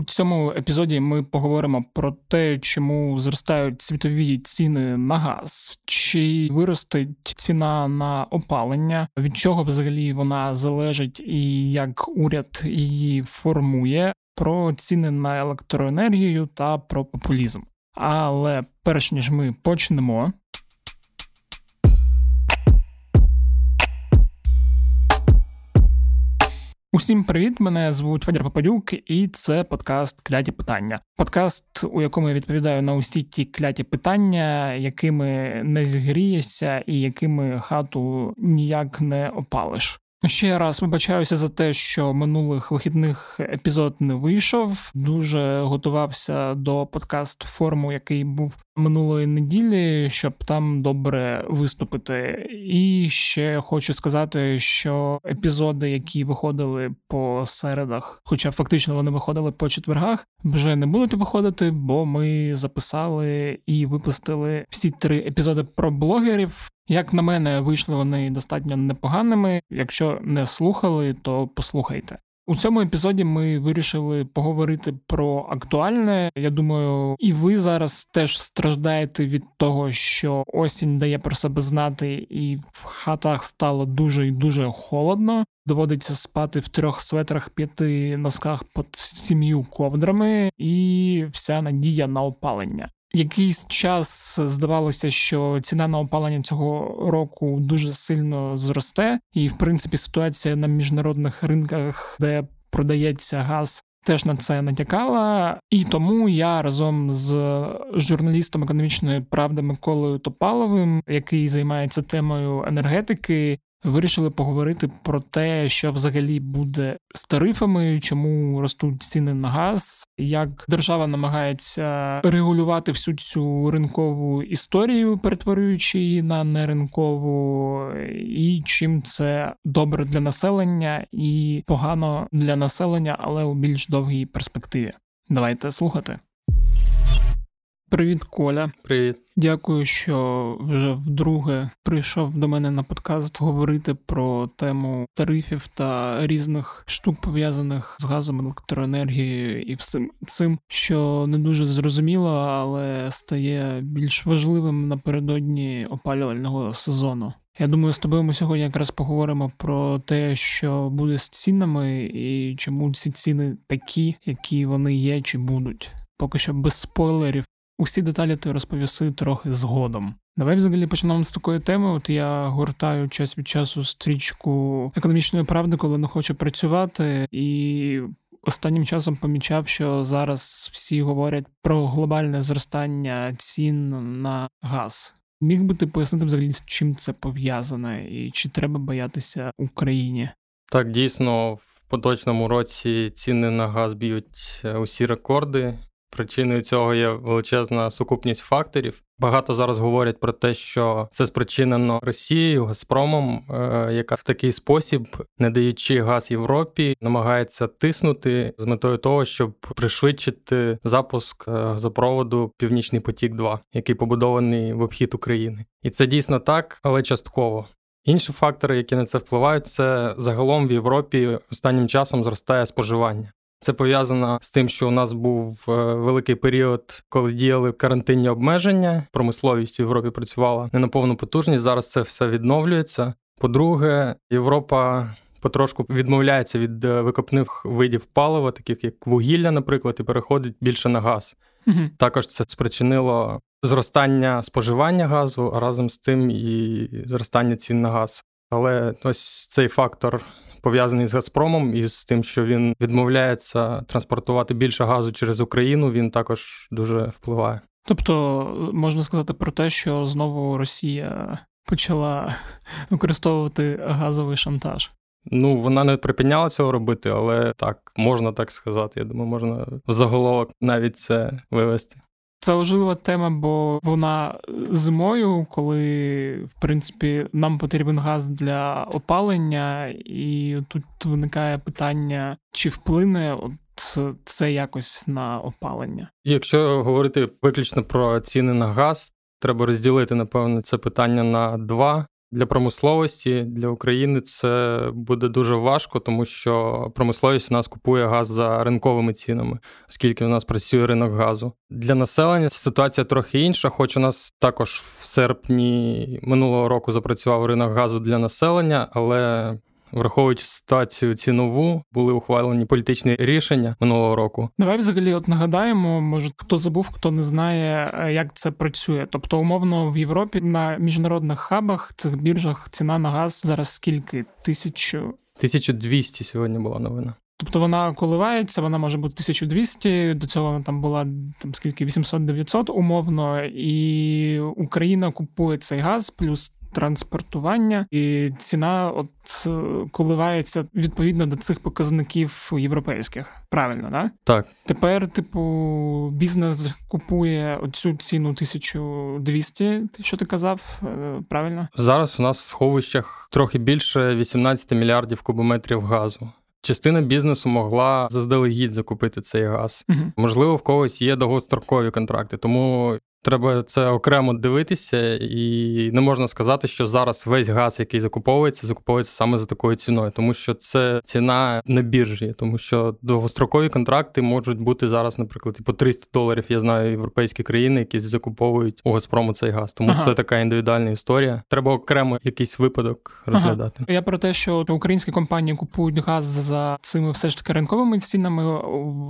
У цьому епізоді ми поговоримо про те, чому зростають світові ціни на газ, чи виростить ціна на опалення, від чого взагалі вона залежить, і як уряд її формує, про ціни на електроенергію та про популізм. Але перш ніж ми почнемо, Усім привіт! Мене звуть Федір Попадюк, і це подкаст Кляті питання. Подкаст, у якому я відповідаю на усі ті кляті питання, якими не зігрієшся, і якими хату ніяк не опалиш. Ще раз вибачаюся за те, що минулих вихідних епізод не вийшов. Дуже готувався до подкаст форму, який був минулої неділі, щоб там добре виступити. І ще хочу сказати, що епізоди, які виходили по середах, хоча фактично вони виходили по четвергах, вже не будуть виходити, бо ми записали і випустили всі три епізоди про блогерів. Як на мене, вийшли вони достатньо непоганими. Якщо не слухали, то послухайте. У цьому епізоді ми вирішили поговорити про актуальне. Я думаю, і ви зараз теж страждаєте від того, що осінь дає про себе знати, і в хатах стало дуже і дуже холодно. Доводиться спати в трьох светрах, п'яти носках під сім'ю ковдрами, і вся надія на опалення. Якийсь час здавалося, що ціна на опалення цього року дуже сильно зросте, і в принципі ситуація на міжнародних ринках, де продається газ, теж на це натякала. І тому я разом з журналістом економічної правди Миколою Топаловим, який займається темою енергетики, Вирішили поговорити про те, що взагалі буде з тарифами, чому ростуть ціни на газ, як держава намагається регулювати всю цю ринкову історію, перетворюючи її на неринкову, і чим це добре для населення і погано для населення, але у більш довгій перспективі. Давайте слухати. Привіт, Коля. Привіт. Дякую, що вже вдруге прийшов до мене на подкаст говорити про тему тарифів та різних штук пов'язаних з газом, електроенергією і всім цим, що не дуже зрозуміло, але стає більш важливим напередодні опалювального сезону. Я думаю, з тобою ми сьогодні якраз поговоримо про те, що буде з цінами, і чому ці ціни такі, які вони є чи будуть. Поки що без спойлерів. Усі деталі ти розповіси трохи згодом. Давай взагалі почнемо з такої теми. От я гортаю час від часу стрічку економічної правди, коли не хочу працювати, і останнім часом помічав, що зараз всі говорять про глобальне зростання цін на газ. Міг би ти пояснити взагалі, з чим це пов'язане, і чи треба боятися Україні? Так, дійсно, в поточному році ціни на газ б'ють е, усі рекорди. Причиною цього є величезна сукупність факторів. Багато зараз говорять про те, що це спричинено Росією, Газпромом, е, яка в такий спосіб, не даючи газ Європі, намагається тиснути з метою того, щоб пришвидшити запуск е, газопроводу Північний потік, 2 який побудований в обхід України, і це дійсно так, але частково. Інші фактори, які на це впливають, це загалом в Європі останнім часом зростає споживання. Це пов'язано з тим, що у нас був е, великий період, коли діяли карантинні обмеження. Промисловість в Європі працювала не на повну потужність. Зараз це все відновлюється. По-друге, Європа потрошку відмовляється від е, викопних видів палива, таких як вугілля, наприклад, і переходить більше на газ. Угу. Також це спричинило зростання споживання газу, а разом з тим і зростання цін на газ. Але ось цей фактор пов'язаний з Газпромом і з тим, що він відмовляється транспортувати більше газу через Україну, він також дуже впливає. Тобто можна сказати про те, що знову Росія почала використовувати газовий шантаж. Ну, вона не припиняла цього робити, але так, можна так сказати. Я думаю, можна в заголовок навіть це вивести. Це важлива тема, бо вона зимою, коли в принципі нам потрібен газ для опалення, і тут виникає питання, чи вплине от це якось на опалення. Якщо говорити виключно про ціни на газ, треба розділити напевно це питання на два. Для промисловості для України це буде дуже важко, тому що промисловість у нас купує газ за ринковими цінами, оскільки у нас працює ринок газу. Для населення ситуація трохи інша, хоч у нас також в серпні минулого року запрацював ринок газу для населення, але Враховуючи ситуацію цінову, були ухвалені політичні рішення минулого року. Давай взагалі от нагадаємо, може хто забув, хто не знає, е, як це працює. Тобто, умовно в Європі на міжнародних хабах цих біржах ціна на газ зараз скільки? Тисячу 1200 сьогодні була новина. Тобто вона коливається, вона може бути 1200, до цього вона там була там скільки 800-900 умовно, і Україна купує цей газ плюс транспортування, і ціна от е, коливається відповідно до цих показників європейських. Правильно, да? так? Tепер, типу, бізнес купує оцю ціну 1200, що ти казав, е, правильно? Зараз у нас в сховищах трохи більше 18 мільярдів кубометрів газу. Частина бізнесу могла заздалегідь закупити цей газ. Угу. Можливо, в когось є довгострокові контракти, тому Треба це окремо дивитися, і не можна сказати, що зараз весь газ, який закуповується, закуповується саме за такою ціною, тому що це ціна на біржі, тому що довгострокові контракти можуть бути зараз, наприклад, і по 300 доларів. Я знаю європейські країни, які закуповують у Газпрому цей газ. Тому ага. це така індивідуальна історія. Треба окремо якийсь випадок розглядати. Ага. Я про те, що українські компанії купують газ за цими все ж таки ринковими цінами.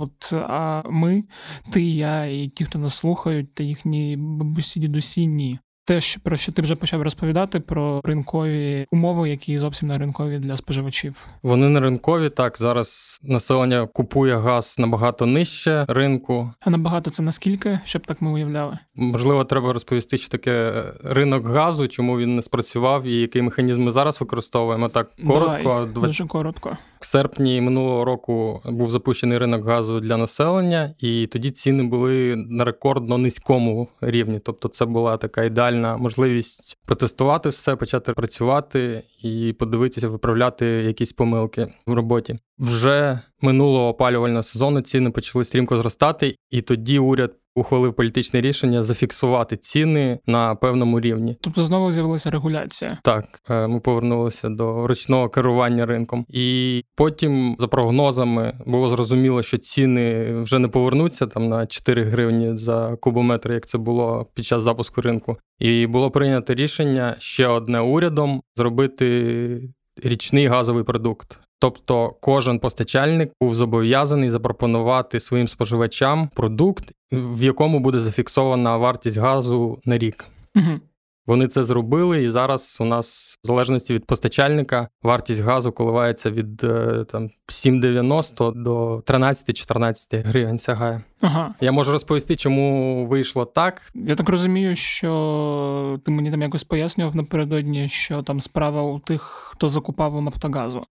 От а ми, ти, я і ті, хто нас слухають, та їхні бабусі дідусі ні. Те, про що ти вже почав розповідати про ринкові умови, які зовсім не ринкові для споживачів. Вони не ринкові. Так зараз населення купує газ набагато нижче ринку. А набагато це наскільки, щоб так ми уявляли? Можливо, треба розповісти, що таке ринок газу, чому він не спрацював і який механізм ми зараз використовуємо. Так коротко, Давай, дуже коротко. В серпні минулого року був запущений ринок газу для населення, і тоді ціни були на рекордно низькому рівні. Тобто, це була така ідеальна можливість протестувати все, почати працювати і подивитися, виправляти якісь помилки в роботі. Вже минулого опалювального сезону ціни почали стрімко зростати, і тоді уряд ухвалив політичне рішення зафіксувати ціни на певному рівні. Тобто знову з'явилася регуляція. Так, е, ми повернулися до ручного керування ринком, і потім, за прогнозами, було зрозуміло, що ціни вже не повернуться там на 4 гривні за кубометр, як це було під час запуску ринку. І було прийнято рішення ще одне урядом зробити річний газовий продукт. Тобто кожен постачальник був зобов'язаний запропонувати своїм споживачам продукт, в якому буде зафіксована вартість газу на рік. Угу. Вони це зробили, і зараз у нас, в залежності від постачальника, вартість газу коливається від е, там 7,90 до 13-14 гривень. Сягає. Ага. Я можу розповісти, чому вийшло так. Я так розумію, що ти мені там якось пояснював напередодні, що там справа у тих, хто закупав у Нафтогазу.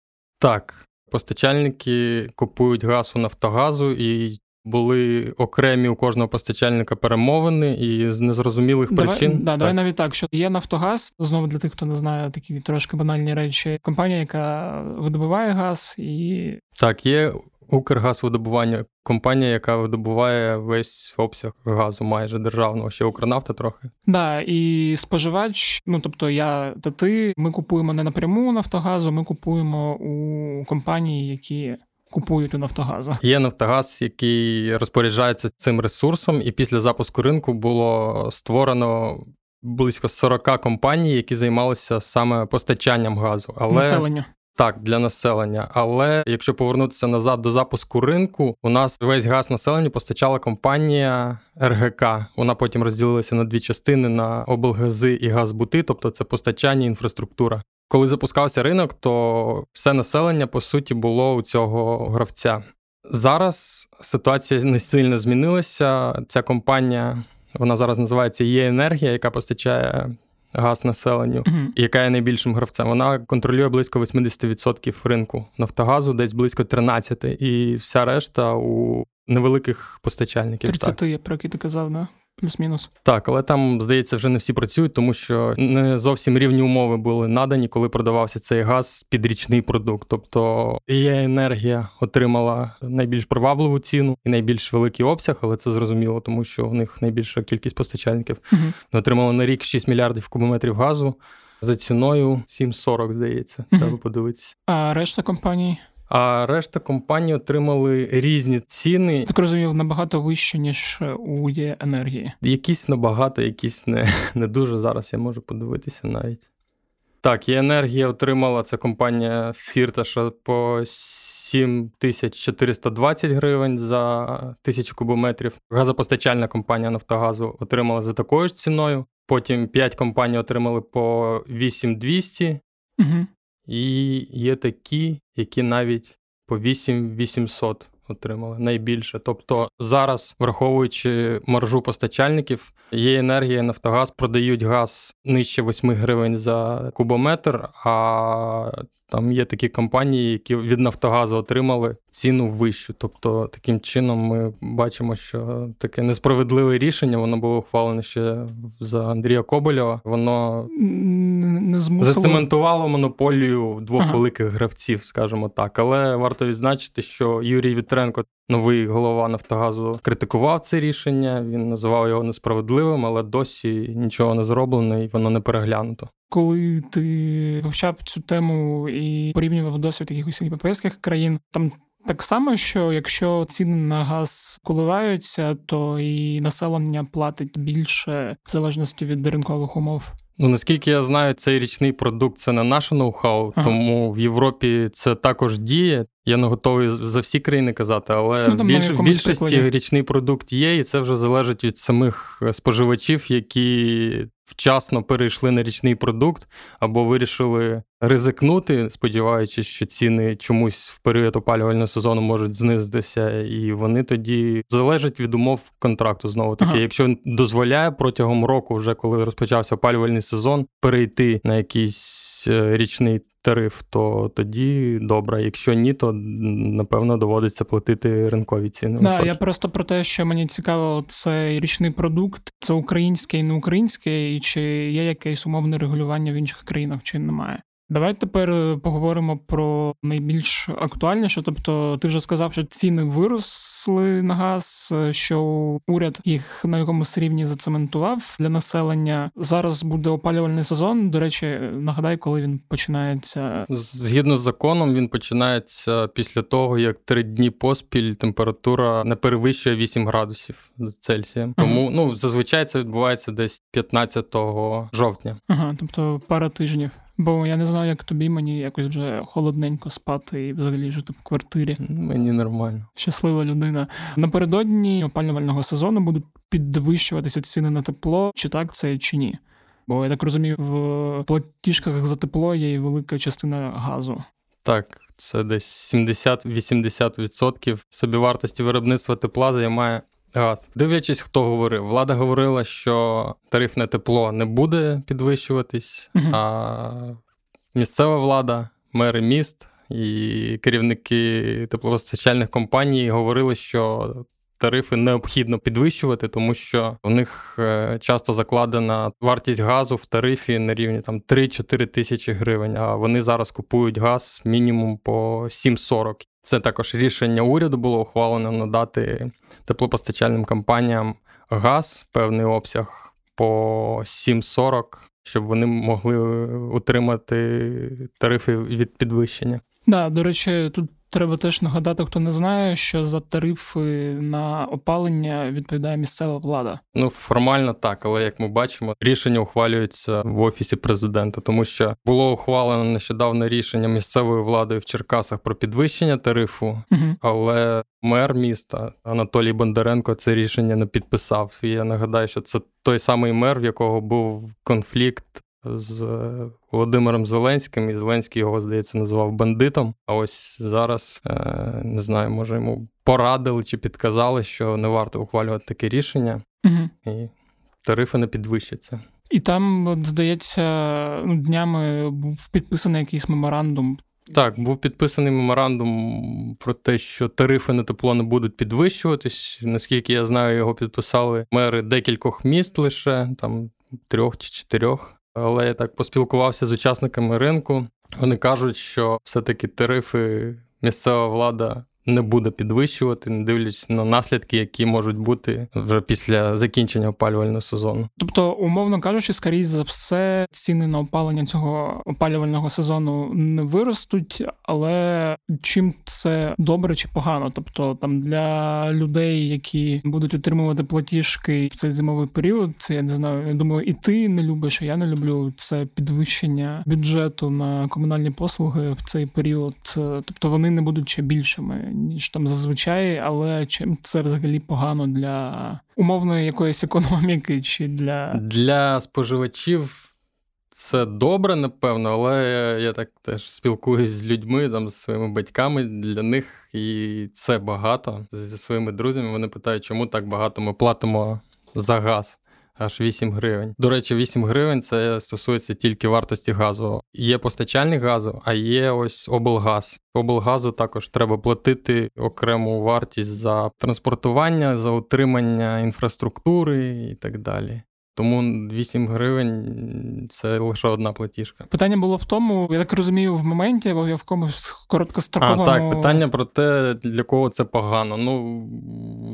Так, постачальники купують газ у Нафтогазу і. Були окремі у кожного постачальника перемовини і з незрозумілих давай, причин. Да, так. Давай навіть так, що є Нафтогаз, знову для тих, хто не знає такі трошки банальні речі. Компанія, яка видобуває газ, і так, є Укргазвидобування компанія, яка видобуває весь обсяг газу, майже державного, ще Укрнафта трохи. Да, і споживач, ну тобто я та ти, ми купуємо не напряму Нафтогазу, ми купуємо у компанії, які. Купують у Нафтогазу. Є Нафтогаз, який розпоряджається цим ресурсом, і після запуску ринку було створено близько 40 компаній, які займалися саме постачанням газу. Але населення. Так, для населення. Але якщо повернутися назад до запуску ринку, у нас весь газ населенню постачала компанія РГК. Вона потім розділилася на дві частини: на облгази і газбути, тобто це постачання інфраструктура. Коли запускався ринок, то все населення по суті було у цього гравця. Зараз ситуація не сильно змінилася. Ця компанія вона зараз називається Є енергія, яка постачає газ населенню, uh-huh. яка є найбільшим гравцем. Вона контролює близько 80% ринку Нафтогазу, десь близько 13%, і вся решта у невеликих постачальників. 30, так. про які ти казав, да? Плюс-мінус. Так, але там, здається, вже не всі працюють, тому що не зовсім рівні умови були надані, коли продавався цей газ під річний продукт. Тобто є енергія отримала найбільш привабливу ціну і найбільш великий обсяг, але це зрозуміло, тому що в них найбільша кількість постачальників. Угу. Отримали на рік 6 мільярдів кубометрів газу. за ціною 7,40, здається. Угу. Треба подивитися. А решта компаній? А решта компаній отримали різні ціни. Так розумів, набагато вище, ніж у є енергії. Якісь набагато, якісь не, не дуже. Зараз я можу подивитися навіть. Так, є енергія отримала це компанія Фірташа по 7420 гривень за тисячу кубометрів. Газопостачальна компанія Нафтогазу отримала за такою ж ціною. Потім 5 компаній отримали по 8200. Угу. І є такі, які навіть по 8800 отримали найбільше. Тобто зараз, враховуючи маржу постачальників, є енергія, Нафтогаз продають газ нижче 8 гривень за кубометр. А там є такі компанії, які від Нафтогазу отримали ціну вищу. Тобто, таким чином ми бачимо, що таке несправедливе рішення воно було ухвалене ще за Андрія Коболєва. Воно не змусило... зацементувало монополію двох ага. великих гравців, скажімо так. Але варто відзначити, що Юрій Вітренко, новий голова Нафтогазу, критикував це рішення. Він називав його несправедливим, але досі нічого не зроблено і воно не переглянуто. Коли ти вивчав цю тему і порівнював досвід якихось європейських країн, там так само, що якщо ціни на газ коливаються, то і населення платить більше в залежності від ринкових умов. Ну наскільки я знаю, цей річний продукт це не наше ноу-хау, ага. тому в Європі це також діє. Я не готовий за всі країни казати, але ну, більш, в більшості прикладі. річний продукт є, і це вже залежить від самих е, споживачів, які вчасно перейшли на річний продукт або вирішили ризикнути, сподіваючись, що ціни чомусь в період опалювального сезону можуть знизитися, і вони тоді залежать від умов контракту. Знову таки, ага. якщо дозволяє протягом року, вже коли розпочався опалювальний сезон, перейти на якийсь е, річний тариф, то тоді добре. Якщо ні, то напевно доводиться платити ринкові ціни. Да, Я просто про те, що мені цікаво, цей річний продукт, це українське і не українське, і чи є якесь умовне регулювання в інших країнах, чи немає. Давай тепер е, поговоримо про найбільш актуальніше. Тобто, ти вже сказав, що ціни виросли на газ, е, що уряд їх на якомусь рівні зацементував для населення. Зараз буде опалювальний сезон. До речі, нагадай, коли він починається. Згідно з законом, він починається після того, як три дні поспіль температура не перевищує 8 градусів Цельсія. Тому ну зазвичай це відбувається десь 15 жовтня. Ага, тобто пара тижнів. Бо я не знаю, як тобі, мені якось вже холодненько спати і взагалі жити в квартирі. Мені нормально. Щаслива людина. Напередодні опалювального сезону будуть підвищуватися ціни на тепло, чи так це, чи ні. Бо я так розумію, в платіжках за тепло є і велика частина газу. Так, це десь 70-80% собівартості виробництва тепла займає газ. Дивлячись, хто говорив, влада говорила, що тарифне тепло не буде підвищуватись, uh а місцева влада, мери міст і керівники теплопостачальних компаній говорили, що тарифи необхідно підвищувати, тому що у них е, часто закладена вартість газу в тарифі на рівні там 3-4 тисячі гривень. А вони зараз купують газ мінімум по 7,40. Це також рішення уряду було ухвалено надати теплопостачальним компаніям газ, певний обсяг по 7,40, щоб вони могли утримати тарифи від підвищення. Да, до речі, тут Треба теж нагадати, хто не знає, що за тарифи на опалення відповідає місцева влада. Ну формально так, але як ми бачимо, рішення ухвалюється в офісі президента, тому що було ухвалено нещодавно рішення місцевою владою в Черкасах про підвищення тарифу, угу. але мер міста Анатолій Бондаренко це рішення не підписав. І я нагадаю, що це той самий мер, в якого був конфлікт з Володимиром Зеленським, і Зеленський його, здається, називав бандитом. А ось зараз е, не знаю, може йому порадили чи підказали, що не варто ухвалювати таке рішення, угу. і тарифи не підвищаться. І там, от, здається, ну, днями був підписаний якийсь меморандум. Так, був підписаний меморандум про те, що тарифи на тепло не будуть підвищуватись. Наскільки я знаю, його підписали мери декількох міст лише там трьох чи чотирьох але я так поспілкувався з учасниками ринку. Вони кажуть, що все-таки тарифи місцева влада не буде підвищувати, не дивлячись на наслідки, які можуть бути вже після закінчення опалювального сезону. Тобто, умовно кажучи, скоріше за все, ціни на опалення цього опалювального сезону не виростуть, але чим це добре чи погано? Тобто там для людей, які будуть отримувати платіжки в цей зимовий період, я не знаю, я думаю, і ти не любиш, і я не люблю це підвищення бюджету на комунальні послуги в цей період. Тобто вони не будуть ще більшими ніж там зазвичай, але чим це взагалі погано для умовної якоїсь економіки чи для для споживачів. Це добре, напевно, але я, я так теж спілкуюсь з людьми, там, з своїми батьками. Для них і це багато. Зі своїми друзями вони питають, чому так багато ми платимо за газ аж 8 гривень. До речі, 8 гривень це стосується тільки вартості газу. Є постачальник газу, а є ось облгаз. Облгазу також треба платити окрему вартість за транспортування, за утримання інфраструктури і так далі. Тому 8 гривень це лише одна платіжка. Питання було в тому, я так розумію, в моменті або в якомусь короткостроковому... А, так, питання про те, для кого це погано. Ну,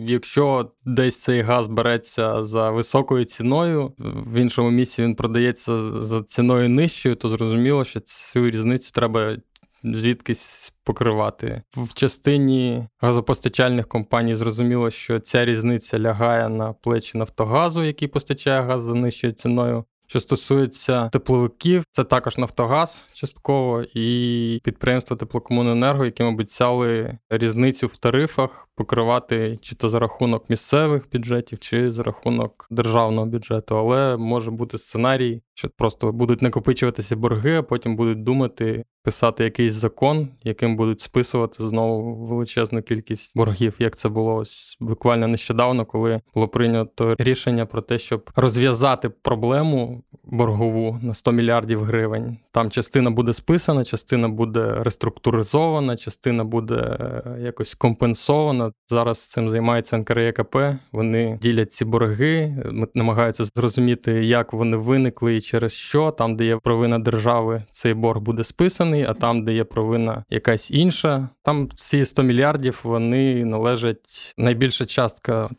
якщо десь цей газ береться за високою ціною, в іншому місці він продається за ціною нижчою, то зрозуміло, що цю різницю треба звідкись покривати. В частині газопостачальних компаній зрозуміло, що ця різниця лягає на плечі Нафтогазу, який постачає газ за нижчою ціною. Що стосується тепловиків, це також Нафтогаз частково і підприємство Теплокомуненерго, яким обіцяли різницю в тарифах покривати чи то за рахунок місцевих бюджетів, чи за рахунок державного бюджету. Але може бути сценарій, що просто будуть накопичуватися борги, а потім будуть думати писати якийсь закон, яким будуть списувати знову величезну кількість боргів, як це було ось буквально нещодавно, коли було прийнято рішення про те, щоб розв'язати проблему боргову на 100 мільярдів гривень. Там частина буде списана, частина буде реструктуризована, частина буде е, якось компенсована. Зараз цим займається НКРЕКП. Вони ділять ці борги, намагаються зрозуміти, як вони виникли і через що. Там, де є провина держави, цей борг буде списаний, а там, де є провина якась інша, там ці 100 мільярдів вони належать найбільша частка.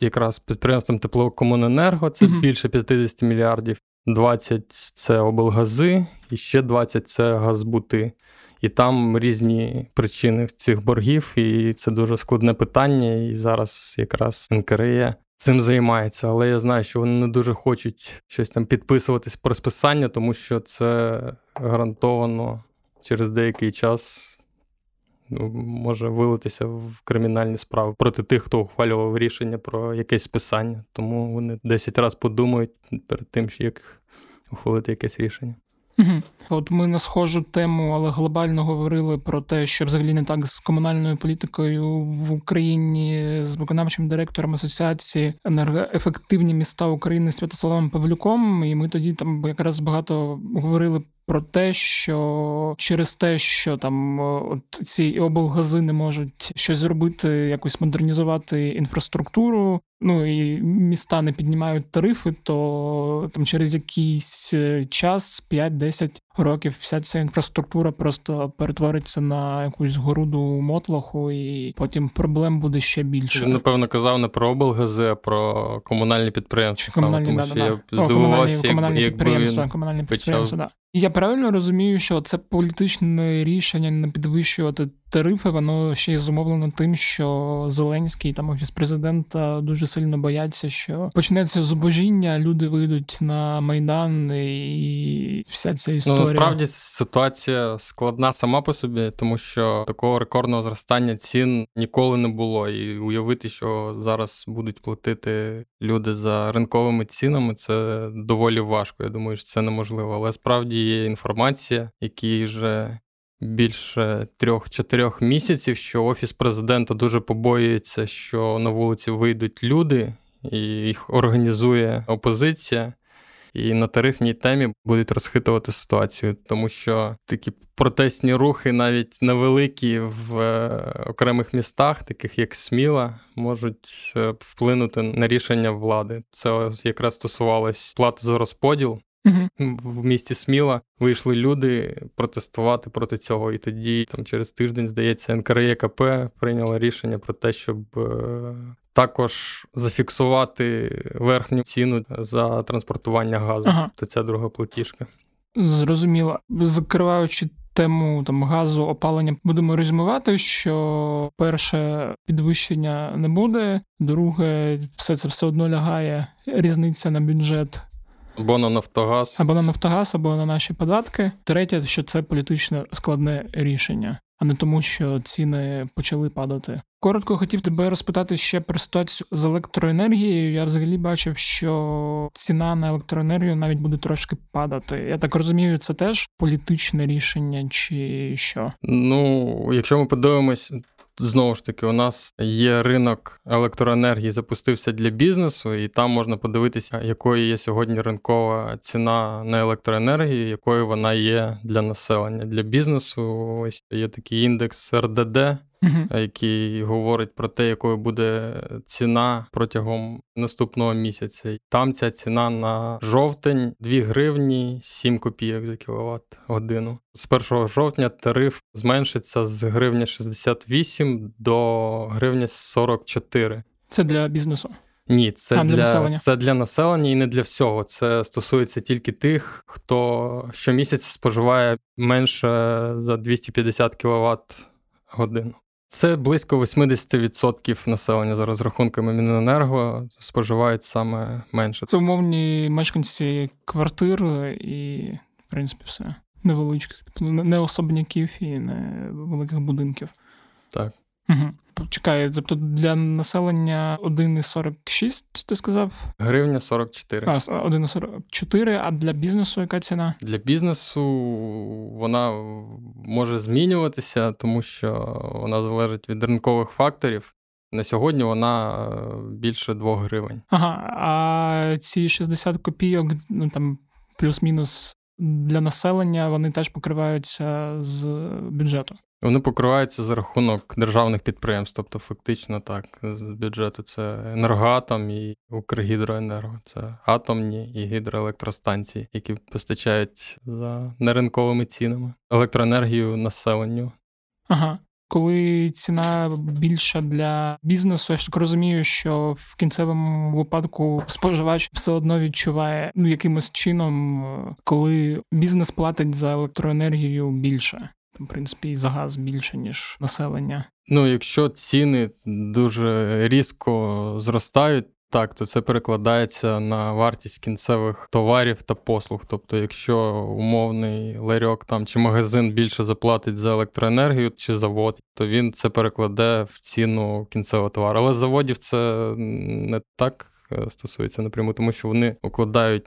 Якраз підприємством теплокомуненерго це mm-hmm. більше 50 мільярдів. 20 це облгази, і ще 20 це газбути. І там різні причини цих боргів, і це дуже складне питання. І зараз якраз НКРЕ цим займається. Але я знаю, що вони не дуже хочуть щось там підписуватись про списання, тому що це гарантовано через деякий час ну, може вилитися в кримінальні справи проти тих, хто ухвалював рішення про якесь списання. Тому вони 10 разів подумають перед тим, як ухвалити якесь рішення. От ми на схожу тему, але глобально говорили про те, що взагалі не так з комунальною політикою в Україні з виконавчим директором асоціації енергоефективні міста України Святославом Павлюком. І ми тоді там якраз багато говорили про те, що через те, що там от ці облгази не можуть щось зробити, якось модернізувати інфраструктуру. Ну і міста не піднімають тарифи, то там через якийсь е, час 5-10 років вся ця інфраструктура просто перетвориться на якусь горуду мотлоху, і потім проблем буде ще більше. Він, напевно, казав не про облгази, а про комунальні підприємства. Комунальні, саме, тому да, що да. я здивувався, комунальні, як, підприємства, комунальні підприємства, да. Я правильно розумію, що це політичне рішення не підвищувати тарифи, воно ще й зумовлено тим, що Зеленський там офіс президента дуже сильно бояться, що почнеться зубожіння, люди вийдуть на майдан і вся ця історія. Ну, насправді ситуація складна сама по собі, тому що такого рекордного зростання цін ніколи не було. І уявити, що зараз будуть платити люди за ринковими цінами, це доволі важко. Я думаю, що це неможливо. Але справді є інформація, які вже більше трьох-чотирьох місяців, що офіс президента дуже побоюється, що на вулиці вийдуть люди, і їх організує опозиція. І на тарифній темі будуть розхитувати ситуацію, тому що такі протестні рухи, навіть невеликі в е, окремих містах, таких як Сміла, можуть е, вплинути на рішення влади. Це якраз стосувалось плати за розподіл в місті Сміла вийшли люди протестувати проти цього. І тоді, там через тиждень, здається, НКРЄКП прийняло рішення про те, щоб. Е, також зафіксувати верхню ціну за транспортування газу. Ага. То ця друга платіжка. Зрозуміло. Закриваючи тему там газу, опалення, будемо резюмувати, що перше підвищення не буде, друге, все це все одно лягає різниця на бюджет. Або на Нафтогаз. Або на Нафтогаз, або на наші податки. Третє, що це політично складне рішення а не тому, що ціни почали падати. Коротко хотів тебе розпитати ще про ситуацію з електроенергією. Я взагалі бачив, що ціна на електроенергію навіть буде трошки падати. Я так розумію, це теж політичне рішення, чи що? Ну, якщо ми подивимось Знову ж таки, у нас є ринок електроенергії, запустився для бізнесу, і там можна подивитися, якою є сьогодні ринкова ціна на електроенергію, якою вона є для населення. Для бізнесу ось є такий індекс РДД uh який говорить про те, якою буде ціна протягом наступного місяця. Там ця ціна на жовтень 2 гривні 7 копійок за кіловат годину. З 1 жовтня тариф зменшиться з гривня 68 до гривня 44. Це для бізнесу. Ні, це а, для, для населення. це для населення і не для всього. Це стосується тільки тих, хто щомісяця споживає менше за 250 кВт годину. Це близько 80% населення за розрахунками Міненерго споживають саме менше. Це умовні мешканці квартир і, в принципі, все невеличких, тобто не особняків і не великих будинків. Так. Угу. Чекай, тобто для населення 1,46, ти сказав? Гривня 44. А, 1,44, а для бізнесу яка ціна? Для бізнесу вона може змінюватися, тому що вона залежить від ринкових факторів. На сьогодні вона е, більше 2 гривень. Ага, а ці 60 копійок, ну там плюс-мінус для населення, вони теж покриваються з бюджету. Вони покриваються за рахунок державних підприємств, тобто фактично так, з бюджету це енергоатом і Укргідроенерго, це атомні і гідроелектростанції, які постачають за неринковими цінами електроенергію населенню. Ага. Коли ціна більша для бізнесу, я ж так розумію, що в кінцевому випадку споживач все одно відчуває ну якимось чином, коли бізнес платить за електроенергію більше в принципі, і за газ більше, ніж населення. Ну, якщо ціни дуже різко зростають, так, то це перекладається на вартість кінцевих товарів та послуг. Тобто, якщо умовний ларьок там чи магазин більше заплатить за електроенергію чи завод, то він це перекладе в ціну кінцевого товару. Але заводів це не так стосується напряму, тому що вони укладають,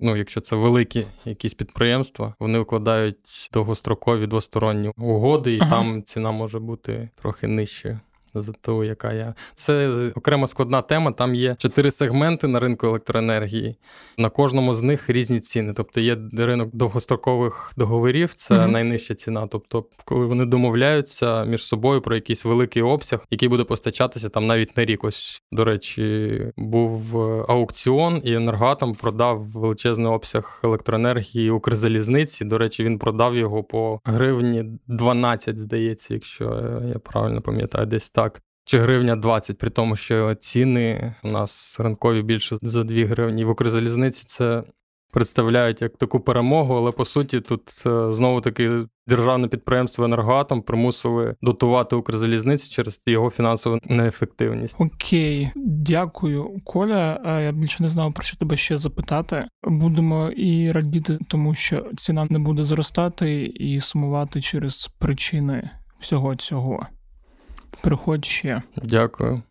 ну якщо це великі якісь підприємства, вони укладають довгострокові двосторонні угоди, і ага. там ціна може бути трохи нижчою за ту, яка я. Це окрема складна тема. Там є чотири сегменти на ринку електроенергії. На кожному з них різні ціни. Тобто є ринок довгострокових договорів, це mm найнижча ціна. Тобто, коли вони домовляються між собою про якийсь великий обсяг, який буде постачатися там навіть на рік. Ось, до речі, був аукціон, і енергатом продав величезний обсяг електроенергії Укрзалізниці. До речі, він продав його по гривні 12, здається, якщо я правильно пам'ятаю, десь так чи гривня 20, при тому, що ціни у нас ринкові більше за 2 гривні. В Укрзалізниці це представляють як таку перемогу, але по суті тут е, знову таки державне підприємство енергоатом примусили дотувати Укрзалізниці через його фінансову неефективність. Окей, дякую, Коля. Я більше не знав про що тебе ще запитати. Будемо і радіти, тому що ціна не буде зростати і сумувати через причини всього цього. Приходь ще. Дякую.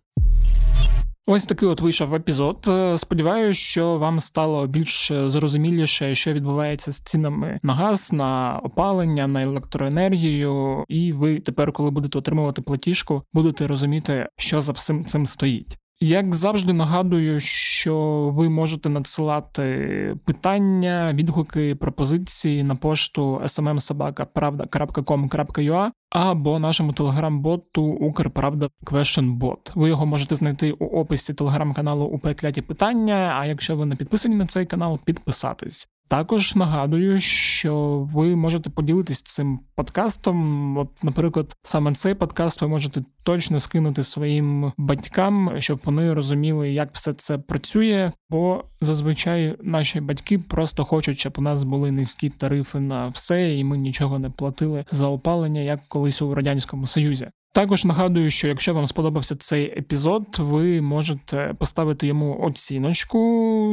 Ось такий от вийшов епізод. Сподіваюся, що вам стало більш зрозуміліше, що відбувається з цінами на газ, на опалення, на електроенергію, і ви тепер, коли будете отримувати платіжку, будете розуміти, що за всім цим стоїть. Як завжди нагадую, що ви можете надсилати питання, відгуки, пропозиції на пошту smmsobaka.pravda.com.ua або нашому телеграм-боту Укрправда Questionbot. Ви його можете знайти у описі телеграм-каналу у Кляті питання. А якщо ви не підписані на цей канал, підписатись. Також нагадую, що ви можете поділитись цим подкастом. От, наприклад, саме цей подкаст ви можете точно скинути своїм батькам, щоб вони розуміли, як все це працює. Бо зазвичай наші батьки просто хочуть, щоб у нас були низькі тарифи на все, і ми нічого не платили за опалення, як колись у радянському союзі. Також нагадую, що якщо вам сподобався цей епізод, ви можете поставити йому оціночку,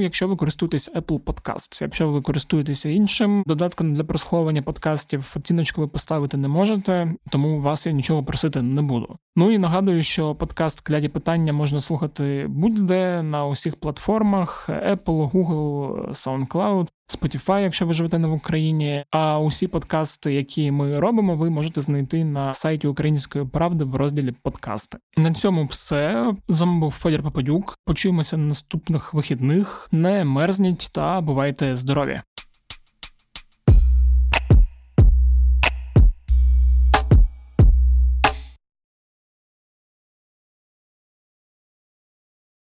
якщо ви користуєтесь Apple Podcasts. Якщо ви користуєтеся іншим додатком для прослуховування подкастів, оціночку ви поставити не можете, тому вас я нічого просити не буду. Ну і нагадую, що подкаст кляді питання можна слухати будь-де на усіх платформах: Apple, Google, SoundCloud. Spotify, якщо ви живете не в Україні. А усі подкасти, які ми робимо, ви можете знайти на сайті Української правди в розділі подкасти. На цьому все з вами був Федір Попадюк. Почуємося на наступних вихідних. Не мерзніть та бувайте здорові!